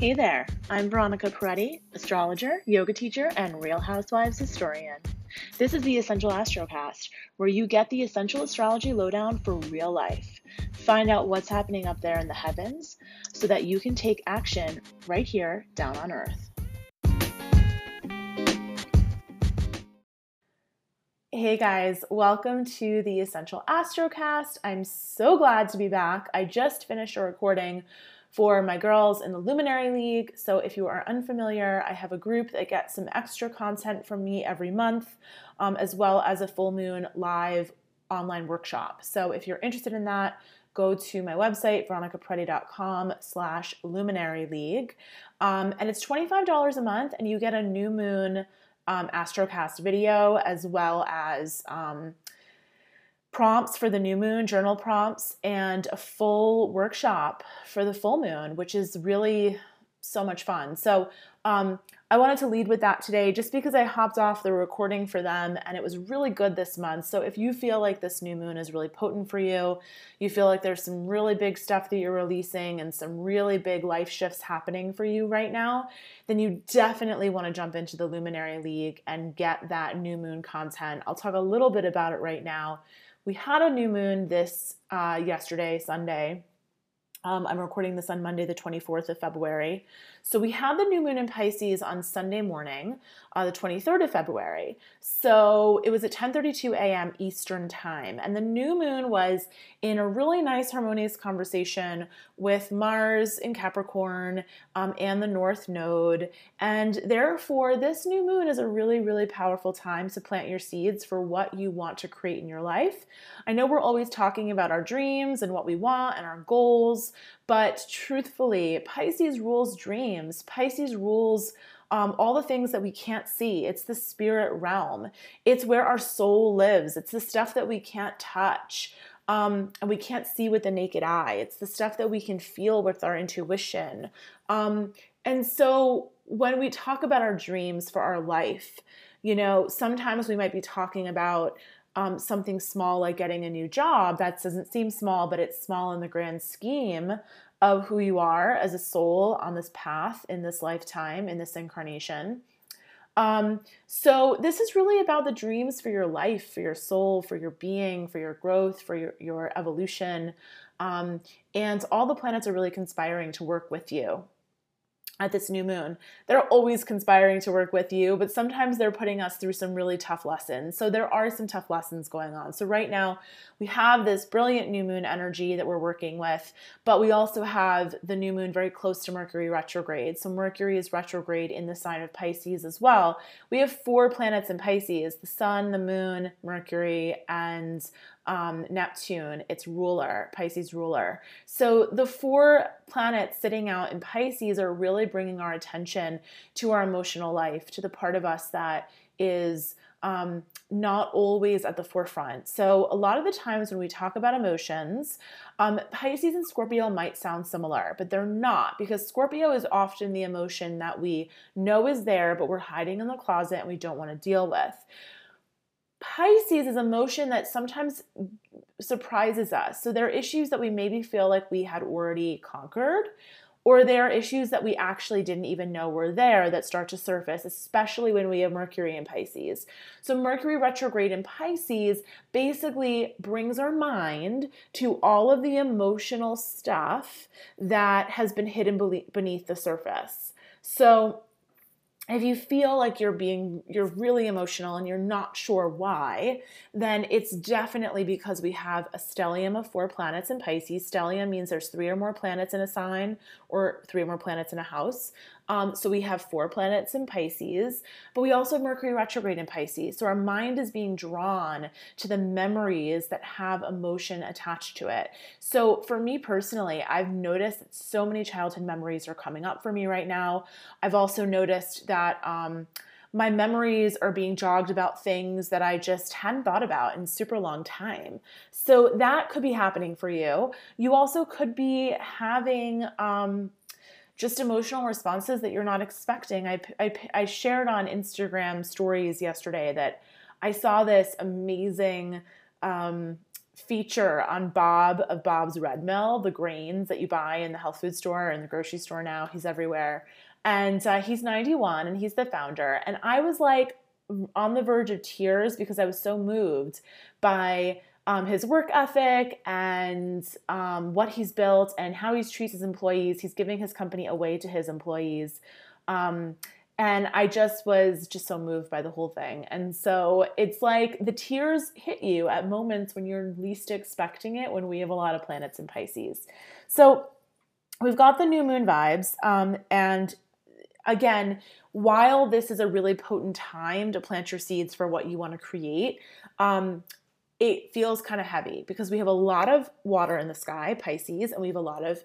Hey there, I'm Veronica Peretti, astrologer, yoga teacher, and Real Housewives historian. This is the Essential Astrocast, where you get the essential astrology lowdown for real life. Find out what's happening up there in the heavens so that you can take action right here down on Earth. Hey guys, welcome to the Essential Astrocast. I'm so glad to be back. I just finished a recording for my girls in the Luminary League. So if you are unfamiliar, I have a group that gets some extra content from me every month, um, as well as a full moon live online workshop. So if you're interested in that, go to my website, veronicaperetti.com slash luminary league. Um, and it's $25 a month and you get a new moon um, astrocast video as well as um, prompts for the new moon, journal prompts, and a full workshop for the full moon, which is really so much fun. So, um, I wanted to lead with that today just because I hopped off the recording for them and it was really good this month. So, if you feel like this new moon is really potent for you, you feel like there's some really big stuff that you're releasing and some really big life shifts happening for you right now, then you definitely want to jump into the Luminary League and get that new moon content. I'll talk a little bit about it right now we had a new moon this uh, yesterday, Sunday. Um, I'm recording this on Monday, the 24th of February. So we had the new moon in Pisces on Sunday morning, uh, the 23rd of February. So it was at 10:32 a.m. Eastern time, and the new moon was in a really nice harmonious conversation with Mars in Capricorn um, and the North Node, and therefore this new moon is a really really powerful time to plant your seeds for what you want to create in your life. I know we're always talking about our dreams and what we want and our goals, but truthfully, Pisces rules dreams. Pisces rules um, all the things that we can't see. It's the spirit realm. It's where our soul lives. It's the stuff that we can't touch. Um, and we can't see with the naked eye. It's the stuff that we can feel with our intuition. Um, and so when we talk about our dreams for our life, you know, sometimes we might be talking about um, something small like getting a new job. That doesn't seem small, but it's small in the grand scheme of who you are as a soul on this path in this lifetime, in this incarnation. Um, so, this is really about the dreams for your life, for your soul, for your being, for your growth, for your, your evolution. Um, and all the planets are really conspiring to work with you at this new moon. They're always conspiring to work with you, but sometimes they're putting us through some really tough lessons. So there are some tough lessons going on. So right now, we have this brilliant new moon energy that we're working with, but we also have the new moon very close to Mercury retrograde. So Mercury is retrograde in the sign of Pisces as well. We have four planets in Pisces the sun, the moon, Mercury, and um, Neptune, its ruler, Pisces ruler. So the four planets sitting out in Pisces are really bringing our attention to our emotional life, to the part of us that is um, not always at the forefront. So, a lot of the times when we talk about emotions, um, Pisces and Scorpio might sound similar, but they're not because Scorpio is often the emotion that we know is there, but we're hiding in the closet and we don't want to deal with. Pisces is emotion that sometimes surprises us. So there are issues that we maybe feel like we had already conquered, or there are issues that we actually didn't even know were there that start to surface, especially when we have Mercury in Pisces. So, Mercury retrograde in Pisces basically brings our mind to all of the emotional stuff that has been hidden beneath the surface. So, if you feel like you're being you're really emotional and you're not sure why then it's definitely because we have a stellium of four planets in pisces. Stellium means there's three or more planets in a sign or three or more planets in a house um, so we have four planets in Pisces, but we also have Mercury retrograde in Pisces. So our mind is being drawn to the memories that have emotion attached to it. So for me personally, I've noticed that so many childhood memories are coming up for me right now. I've also noticed that. Um, my memories are being jogged about things that I just hadn't thought about in super long time. So that could be happening for you. You also could be having um, just emotional responses that you're not expecting. I, I, I shared on Instagram stories yesterday that I saw this amazing um, feature on Bob of Bob's Red Mill, the grains that you buy in the health food store and the grocery store now. He's everywhere. And uh, he's 91 and he's the founder. And I was like on the verge of tears because I was so moved by um, his work ethic and um, what he's built and how he treats his employees. He's giving his company away to his employees. Um, and I just was just so moved by the whole thing. And so it's like the tears hit you at moments when you're least expecting it when we have a lot of planets in Pisces. So we've got the new moon vibes. Um, and again, while this is a really potent time to plant your seeds for what you want to create, um, it feels kind of heavy because we have a lot of water in the sky, Pisces, and we have a lot of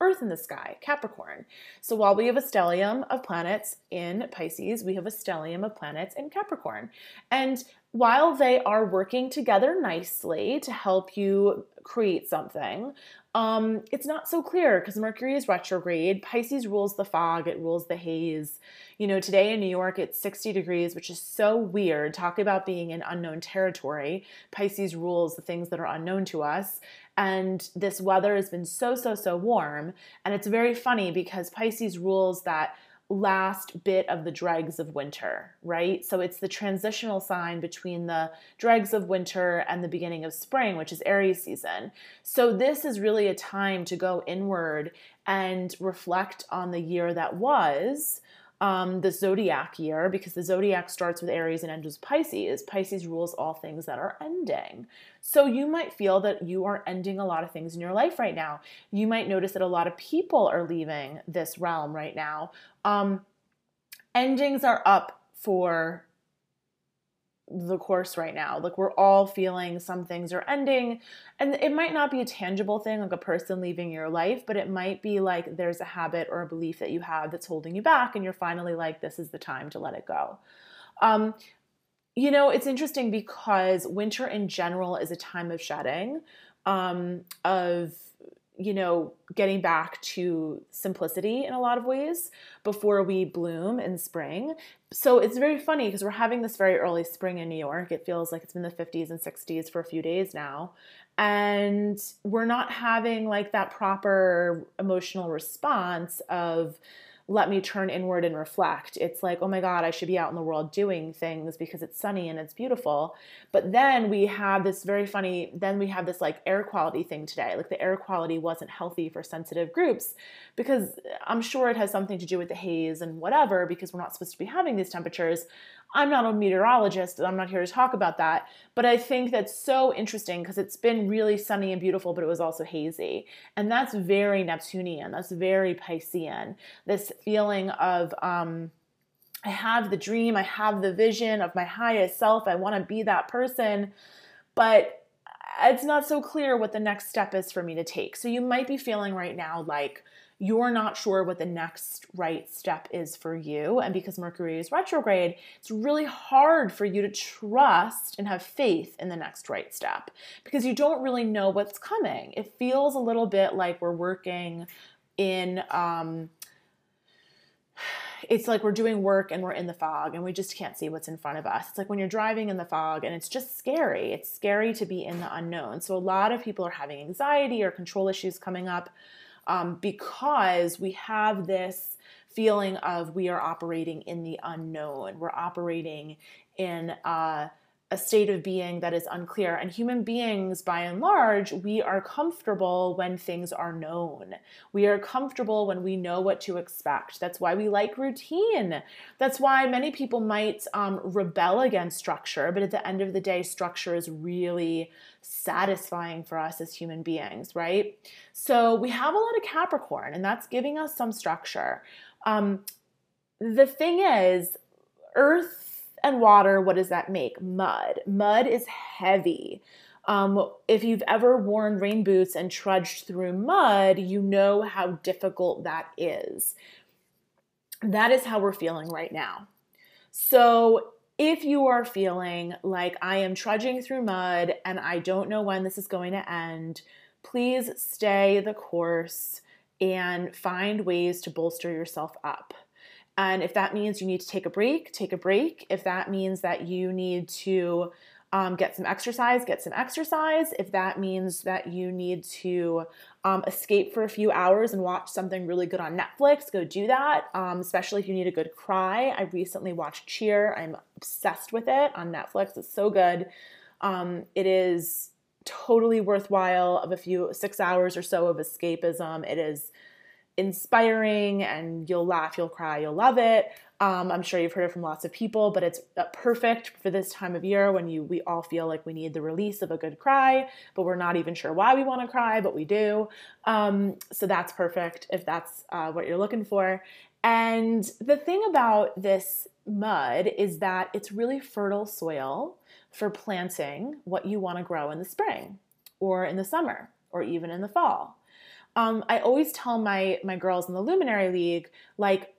Earth in the sky, Capricorn. So while we have a stellium of planets in Pisces, we have a stellium of planets in Capricorn. And while they are working together nicely to help you create something, um, it's not so clear because Mercury is retrograde. Pisces rules the fog, it rules the haze. You know, today in New York, it's 60 degrees, which is so weird. Talk about being in unknown territory. Pisces rules the things that are unknown to us. And this weather has been so, so, so warm. And it's very funny because Pisces rules that last bit of the dregs of winter, right? So it's the transitional sign between the dregs of winter and the beginning of spring, which is Aries season. So this is really a time to go inward and reflect on the year that was um, the zodiac year because the zodiac starts with Aries and ends with Pisces. Pisces rules all things that are ending. So you might feel that you are ending a lot of things in your life right now. You might notice that a lot of people are leaving this realm right now. Um, endings are up for the course right now. Like we're all feeling some things are ending. And it might not be a tangible thing, like a person leaving your life, but it might be like there's a habit or a belief that you have that's holding you back, and you're finally like, this is the time to let it go. Um, you know, it's interesting because winter in general is a time of shedding, um, of you know, getting back to simplicity in a lot of ways before we bloom in spring. So it's very funny because we're having this very early spring in New York. It feels like it's been the 50s and 60s for a few days now. And we're not having like that proper emotional response of, let me turn inward and reflect. It's like, oh my God, I should be out in the world doing things because it's sunny and it's beautiful. But then we have this very funny, then we have this like air quality thing today. Like the air quality wasn't healthy for sensitive groups because I'm sure it has something to do with the haze and whatever because we're not supposed to be having these temperatures. I'm not a meteorologist, and I'm not here to talk about that, but I think that's so interesting because it's been really sunny and beautiful, but it was also hazy. And that's very Neptunian, that's very Piscean. This feeling of, um, I have the dream, I have the vision of my highest self, I want to be that person, but it's not so clear what the next step is for me to take. So you might be feeling right now like, you're not sure what the next right step is for you. And because Mercury is retrograde, it's really hard for you to trust and have faith in the next right step because you don't really know what's coming. It feels a little bit like we're working in, um, it's like we're doing work and we're in the fog and we just can't see what's in front of us. It's like when you're driving in the fog and it's just scary. It's scary to be in the unknown. So a lot of people are having anxiety or control issues coming up um, because we have this feeling of we are operating in the unknown. We're operating in uh, a state of being that is unclear. And human beings, by and large, we are comfortable when things are known. We are comfortable when we know what to expect. That's why we like routine. That's why many people might um, rebel against structure, but at the end of the day, structure is really satisfying for us as human beings, right? So we have a lot of Capricorn, and that's giving us some structure. Um, the thing is, Earth and water, what does that make? Mud. Mud is heavy. Um, if you've ever worn rain boots and trudged through mud, you know how difficult that is. That is how we're feeling right now. So, if you are feeling like I am trudging through mud and I don't know when this is going to end, please stay the course and find ways to bolster yourself up. And if that means you need to take a break, take a break. If that means that you need to Um, get some exercise, get some exercise. If that means that you need to um, escape for a few hours and watch something really good on Netflix, go do that. Um, especially if you need a good cry. I recently watched Cheer. I'm obsessed with it on Netflix. It's so good. Um, it is totally worthwhile of a few six hours or so of escapism. It is inspiring and you'll laugh, you'll cry, you'll love it. Um, I'm sure you've heard it from lots of people, but it's uh, perfect for this time of year when you we all feel like we need the release of a good cry, but we're not even sure why we want to cry, but we do. Um, so that's perfect if that's uh, what you're looking for. And the thing about this mud is that it's really fertile soil for planting what you want to grow in the spring or in the summer or even in the fall. Um, I always tell my my girls in the Luminary League, like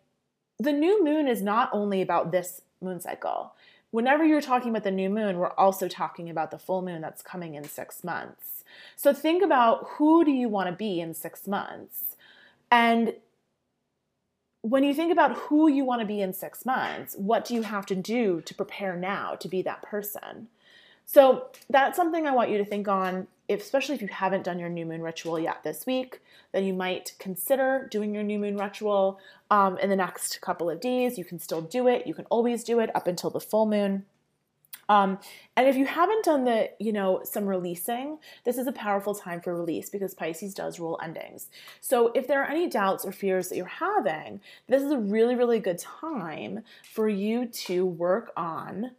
the new moon is not only about this moon cycle. Whenever you're talking about the new moon, we're also talking about the full moon that's coming in six months. So think about who do you want to be in six months? And when you think about who you want to be in six months, what do you have to do to prepare now to be that person? So that's something I want you to think on, if, especially if you haven't done your new moon ritual yet this week, then you might consider doing your new moon ritual um, in the next couple of days. You can still do it. You can always do it up until the full moon. Um, and if you haven't done the, you know, some releasing, this is a powerful time for release because Pisces does rule endings. So if there are any doubts or fears that you're having, this is a really, really good time for you to work on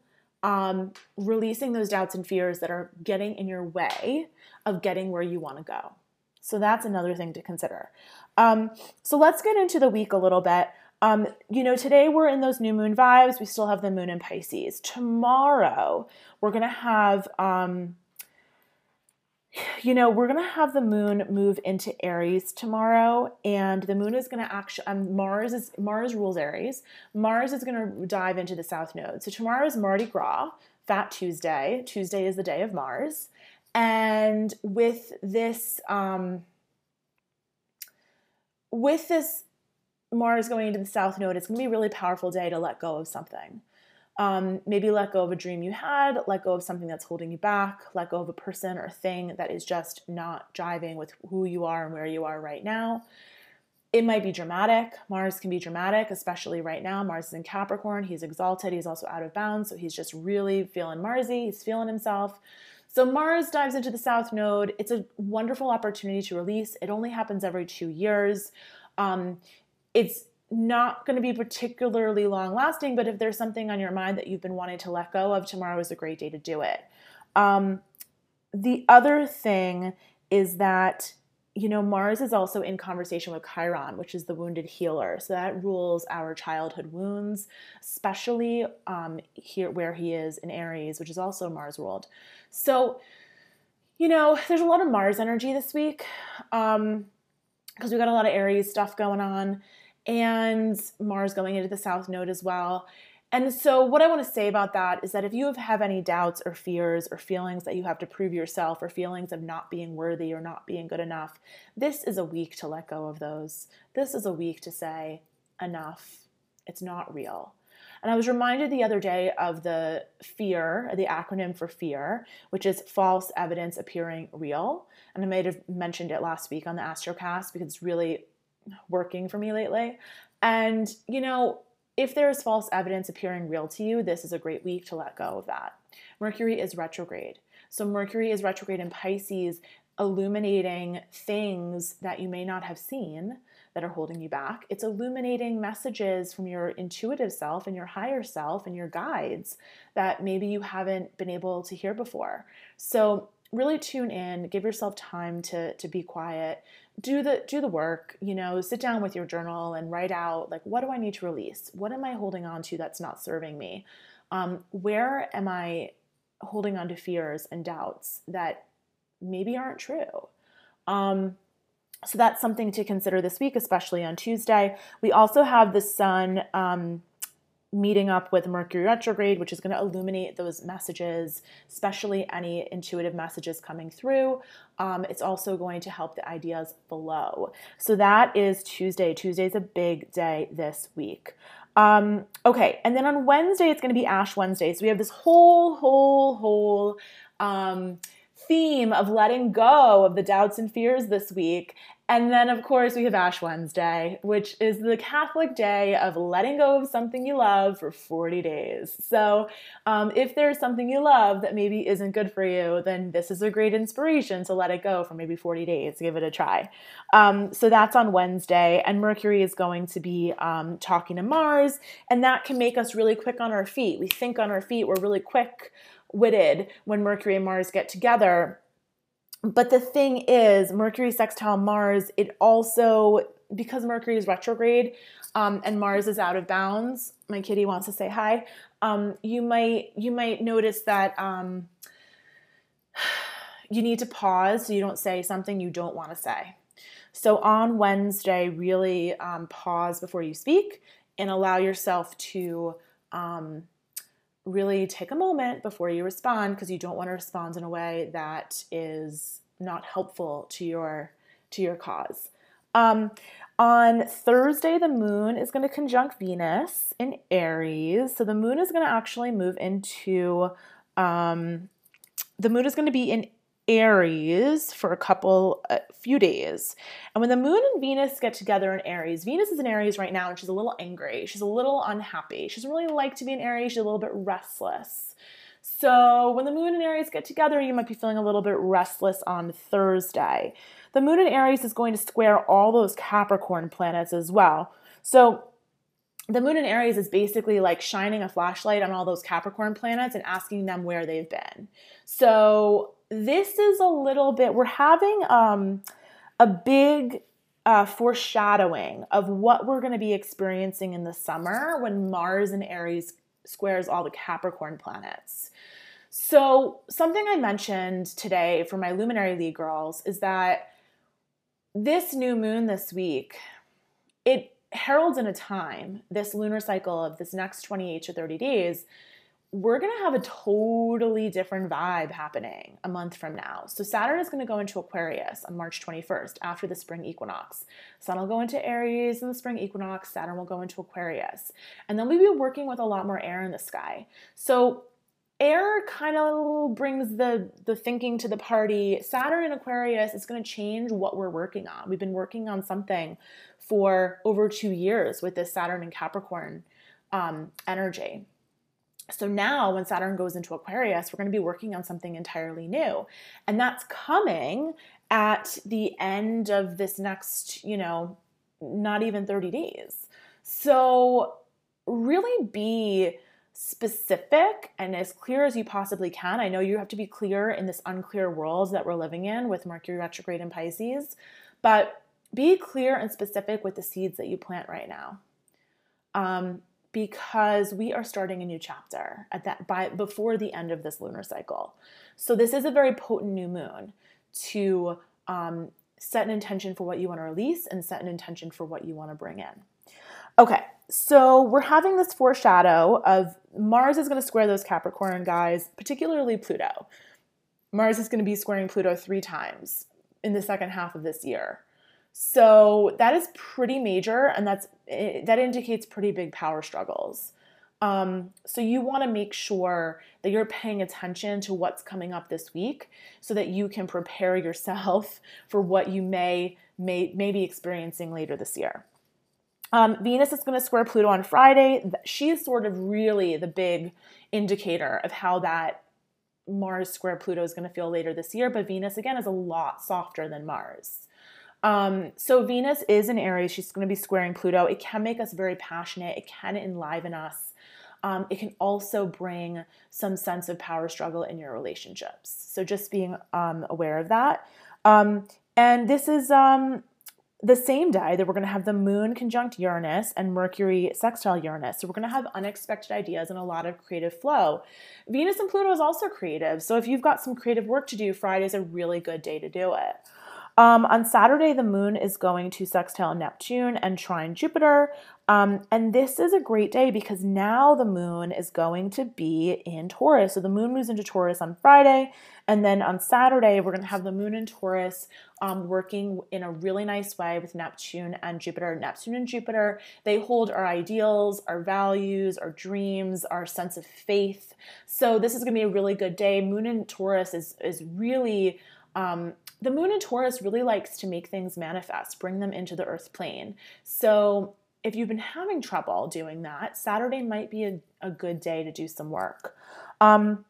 um, releasing those doubts and fears that are getting in your way of getting where you want to go. So that's another thing to consider. Um, so let's get into the week a little bit. Um, you know, today we're in those new moon vibes. We still have the moon in Pisces. Tomorrow we're going to have, um, you know, we're going to have the moon move into Aries tomorrow, and the moon is going to actually, um, Mars is, Mars rules Aries. Mars is going to dive into the South Node. So tomorrow is Mardi Gras, Fat Tuesday. Tuesday is the day of Mars. And with this, um, with this Mars going into the South Node, it's going to be a really powerful day to let go of something. Um, maybe let go of a dream you had, let go of something that's holding you back, let go of a person or thing that is just not jiving with who you are and where you are right now. It might be dramatic. Mars can be dramatic, especially right now. Mars is in Capricorn. He's exalted. He's also out of bounds. So he's just really feeling Marsy. He's feeling himself. So Mars dives into the South Node. It's a wonderful opportunity to release. It only happens every two years. Um, it's not going to be particularly long lasting, but if there's something on your mind that you've been wanting to let go of, tomorrow is a great day to do it. Um, the other thing is that you know Mars is also in conversation with Chiron, which is the wounded healer. So that rules our childhood wounds, especially um, here where he is in Aries, which is also Mars ruled. So you know, there's a lot of Mars energy this week because um, we got a lot of Aries stuff going on and Mars going into the South Node as well. And so, what I want to say about that is that if you have any doubts or fears or feelings that you have to prove yourself or feelings of not being worthy or not being good enough, this is a week to let go of those. This is a week to say, enough. It's not real. And I was reminded the other day of the fear, the acronym for fear, which is false evidence appearing real. And I might have mentioned it last week on the Astrocast because it's really working for me lately. And, you know, if there is false evidence appearing real to you, this is a great week to let go of that. Mercury is retrograde. So, Mercury is retrograde in Pisces, illuminating things that you may not have seen that are holding you back. It's illuminating messages from your intuitive self and your higher self and your guides that maybe you haven't been able to hear before. So, really tune in, give yourself time to to be quiet, do the do the work, you know, sit down with your journal and write out like what do I need to release? What am I holding on to that's not serving me? Um, where am I holding on to fears and doubts that maybe aren't true? Um, so that's something to consider this week, especially on Tuesday. We also have the sun um, meeting up with Mercury retrograde, which is going to illuminate those messages, especially any intuitive messages coming through. Um, it's also going to help the ideas flow. So that is Tuesday. Tuesday is a big day this week. Um, okay, and then on Wednesday, it's going to be Ash Wednesday. So we have this whole, whole, whole um, theme of letting go of the doubts and fears this week. And then, of course, we have Ash Wednesday, which is the Catholic day of letting go of something you love for 40 days. So, um, if there's something you love that maybe isn't good for you, then this is a great inspiration to let it go for maybe 40 days. Give it a try. Um, so, that's on Wednesday, and Mercury is going to be um, talking to Mars, and that can make us really quick on our feet. We think on our feet, we're really quick witted when Mercury and Mars get together but the thing is, Mercury sextile Mars, it also, because Mercury is retrograde um, and Mars is out of bounds, my kitty wants to say hi. Um, you might you might notice that um, you need to pause so you don't say something you don't want to say. So on Wednesday, really um, pause before you speak and allow yourself to um, really take a moment before you respond because you don't want to respond in a way that is not helpful to your to your cause. Um, on Thursday, the moon is going to conjunct Venus in Aries. So the moon is going to actually move into um, the moon is going to be in Aries for a couple, a few days. And when the moon and Venus get together in Aries, Venus is in Aries right now and she's a little angry. She's a little unhappy. She doesn't really like to be in Aries. She's a little bit restless. So when the moon and Aries get together, you might be feeling a little bit restless on Thursday. The moon in Aries is going to square all those Capricorn planets as well. So the moon in Aries is basically like shining a flashlight on all those Capricorn planets and asking them where they've been. So this is a little bit, we're having um, a big uh, foreshadowing of what we're going to be experiencing in the summer when Mars and Aries squares all the Capricorn planets. So, something I mentioned today for my Luminary League girls is that this new moon this week, it heralds in a time, this lunar cycle of this next 28 to 30 days, we're going to have a totally different vibe happening a month from now. So, Saturn is going to go into Aquarius on March 21st after the spring equinox. Sun will go into Aries in the spring equinox, Saturn will go into Aquarius. And then we'll be working with a lot more air in the sky. So, air kind of brings the the thinking to the party. Saturn in Aquarius is going to change what we're working on. We've been working on something for over 2 years with this Saturn and Capricorn um, energy. So now, when Saturn goes into Aquarius, we're going to be working on something entirely new. And that's coming at the end of this next, you know, not even 30 days. So, really be specific and as clear as you possibly can. I know you have to be clear in this unclear world that we're living in with Mercury retrograde in Pisces, but be clear and specific with the seeds that you plant right now. Um, because we are starting a new chapter at that by before the end of this lunar cycle. So this is a very potent new moon to um, set an intention for what you want to release and set an intention for what you want to bring in. Okay, so we're having this foreshadow of Mars is going to square those Capricorn guys, particularly Pluto. Mars is going to be squaring Pluto three times in the second half of this year. So that is pretty major, and that's eh, that indicates pretty big power struggles. Um, so you want to make sure that you're paying attention to what's coming up this week, so that you can prepare yourself for what you may may, may be experiencing later this year. Um, Venus is going to square Pluto on Friday. She's sort of really the big indicator of how that Mars square Pluto is going to feel later this year. But Venus, again, is a lot softer than Mars. Um, so Venus is in Aries. She's going to be squaring Pluto. It can make us very passionate. It can enliven us. Um, it can also bring some sense of power struggle in your relationships. So just being um, aware of that. Um, and this is um, the same day that we're going to have the moon conjunct Uranus and Mercury sextile Uranus. So we're going to have unexpected ideas and a lot of creative flow. Venus and Pluto is also creative. So if you've got some creative work to do, Friday is a really good day to do it. Um, on Saturday, the moon is going to sextile Neptune and trine Jupiter. Um, and this is a great day because now the moon is going to be in Taurus. So the moon moves into Taurus on Friday. And then on Saturday, we're going to have the moon in Taurus um, working in a really nice way with Neptune and Jupiter. Neptune and Jupiter, they hold our ideals, our values, our dreams, our sense of faith. So this is going to be a really good day. Moon in Taurus is, is really. Um, the moon in Taurus really likes to make things manifest, bring them into the earth plane. So if you've been having trouble doing that, Saturday might be a, a good day to do some work. Um,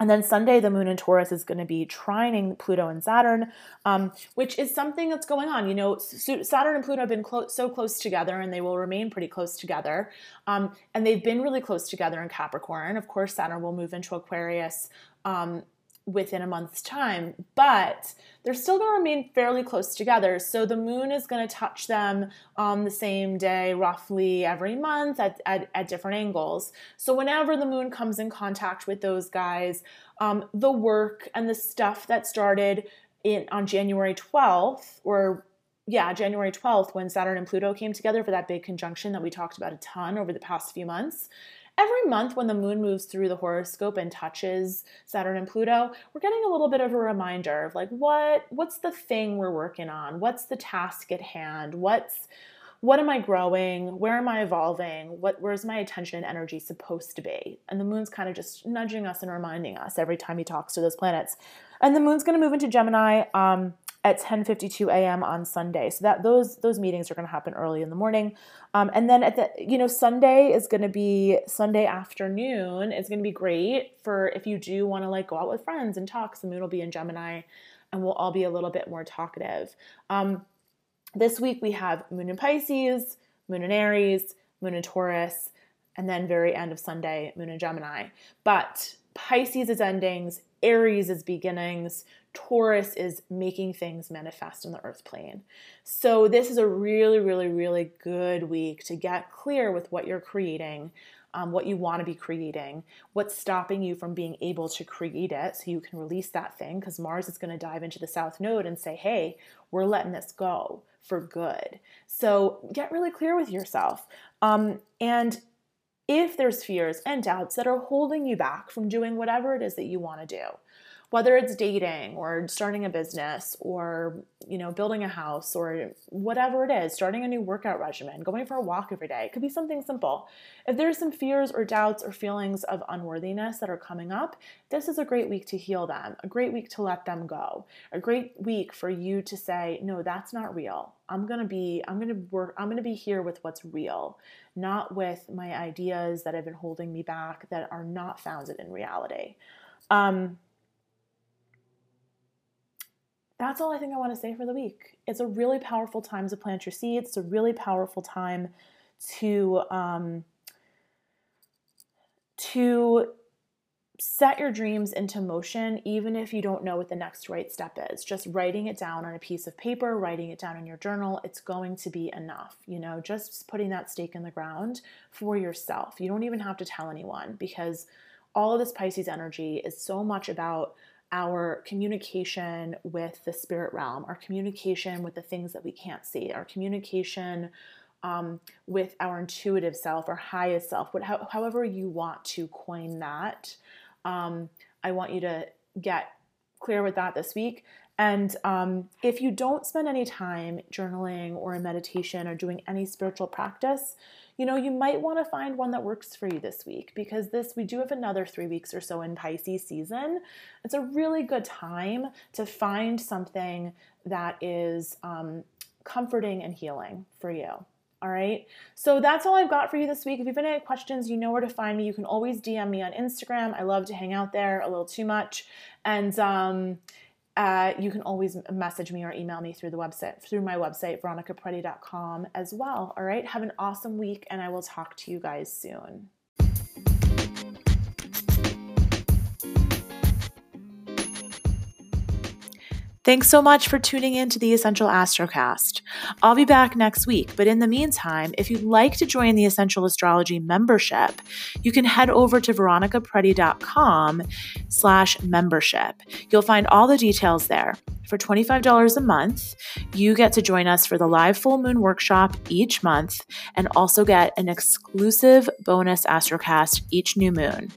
and then Sunday, the moon in Taurus is going to be trining Pluto and Saturn, um, which is something that's going on. You know, Saturn and Pluto have been clo- so close together and they will remain pretty close together. Um, and they've been really close together in Capricorn. Of course, Saturn will move into Aquarius um, within a month's time, but they're still going to remain fairly close together. So the moon is going to touch them on the same day, roughly every month at, at, at different angles. So whenever the moon comes in contact with those guys, um, the work and the stuff that started in on January 12th, or yeah, January 12th, when Saturn and Pluto came together for that big conjunction that we talked about a ton over the past few months every month when the moon moves through the horoscope and touches Saturn and Pluto, we're getting a little bit of a reminder of like what what's the thing we're working on? What's the task at hand? What's what am I growing? Where am I evolving? What where's my attention and energy supposed to be? And the moon's kind of just nudging us and reminding us every time he talks to those planets. And the moon's going to move into Gemini um, at 10:52 a.m. on Sunday. So that those those meetings are going to happen early in the morning. Um, and then at the you know Sunday is going to be Sunday afternoon. It's going to be great for if you do want to like go out with friends and talk. The moon will be in Gemini, and we'll all be a little bit more talkative. Um, this week we have Moon in Pisces, Moon in Aries, Moon in Taurus, and then very end of Sunday, Moon in Gemini. But Pisces is endings, Aries is beginnings, Taurus is making things manifest in the earth plane. So, this is a really, really, really good week to get clear with what you're creating, um, what you want to be creating, what's stopping you from being able to create it so you can release that thing. Because Mars is going to dive into the South Node and say, hey, we're letting this go for good. So, get really clear with yourself. Um, and if there's fears and doubts that are holding you back from doing whatever it is that you want to do, whether it's dating or starting a business or you know building a house or whatever it is starting a new workout regimen going for a walk every day. It could be something simple. If there's some fears or doubts or feelings of unworthiness that are coming up this is a great week to heal them a great week to let them go a great week for you to say no that's not real. I'm going to be i'm going to work i'm going to be here with what's real not with my ideas that have been holding me back that are not founded in reality. Um, that's all I think I want to say for the week. It's a really powerful time to plant your seeds. It's a really powerful time to um, to set your dreams into motion, even if you don't know what the next right step is. Just writing it down on a piece of paper, writing it down in your journal, it's going to be enough. You know, just putting that stake in the ground for yourself. You don't even have to tell anyone because all of this Pisces energy is so much about our communication with the spirit realm, our communication with the things that we can't see, our communication um, with our intuitive self, our highest self, what, how, however you want to coin that. Um, I want you to get clear with that this week. And um, if you don't spend any time journaling or in meditation or doing any spiritual practice, you know, you might want to find one that works for you this week because this we do have another three weeks or so in Pisces season. It's a really good time to find something that is um, comforting and healing for you. All right. So that's all I've got for you this week. If you have any questions, you know where to find me. You can always DM me on Instagram. I love to hang out there a little too much. And um, you can always message me or email me through the website, through my website, veronicaperetti.com as well. All right. Have an awesome week, and I will talk to you guys soon. Thanks so much for tuning in to the Essential Astrocast. I'll be back next week, but in the meantime, if you'd like to join the Essential Astrology membership, you can head over to veronicaperetti.com slash membership. You'll find all the details there. For $25 a month, you get to join us for the live full moon workshop each month and also get an exclusive bonus Astrocast each new moon.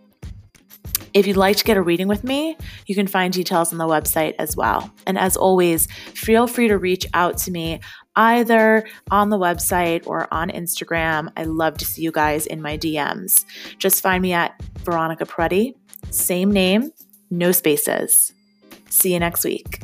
If you'd like to get a reading with me, you can find details on the website as well. And as always, feel free to reach out to me either on the website or on Instagram. I love to see you guys in my DMs. Just find me at Veronica Peretti, same name, no spaces. See you next week.